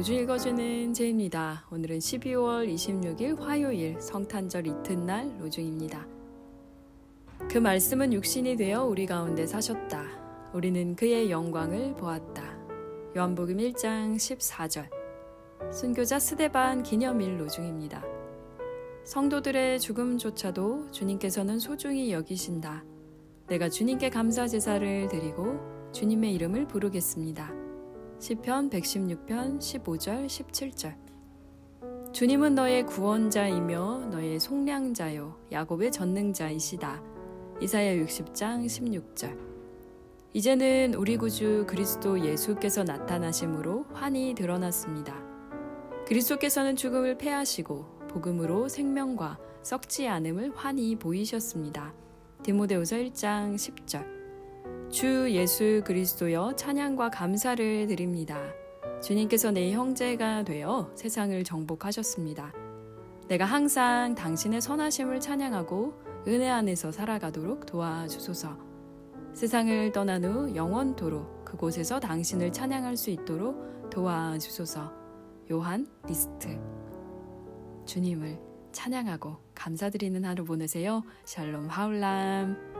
로주 읽어주는 제입니다. 오늘은 12월 26일 화요일 성탄절 이튿날 로중입니다. 그 말씀은 육신이 되어 우리 가운데 사셨다. 우리는 그의 영광을 보았다. 요한복음 1장 14절. 순교자 스데반 기념일 로중입니다. 성도들의 죽음조차도 주님께서는 소중히 여기신다. 내가 주님께 감사 제사를 드리고 주님의 이름을 부르겠습니다. 시편 116편 15절 17절 주님은 너의 구원자이며 너의 속량자요 야곱의 전능자이시다. 이사야 60장 16절 이제는 우리 구주 그리스도 예수께서 나타나심으로 환히 드러났습니다. 그리스도께서는 죽음을 패하시고 복음으로 생명과 썩지 않음을 환히 보이셨습니다. 디모데후서 1장 10절 주 예수 그리스도여 찬양과 감사를 드립니다. 주님께서 내 형제가 되어 세상을 정복하셨습니다. 내가 항상 당신의 선하심을 찬양하고 은혜 안에서 살아가도록 도와주소서. 세상을 떠난 후 영원토록 그곳에서 당신을 찬양할 수 있도록 도와주소서. 요한 리스트. 주님을 찬양하고 감사드리는 하루 보내세요. 샬롬 하울람.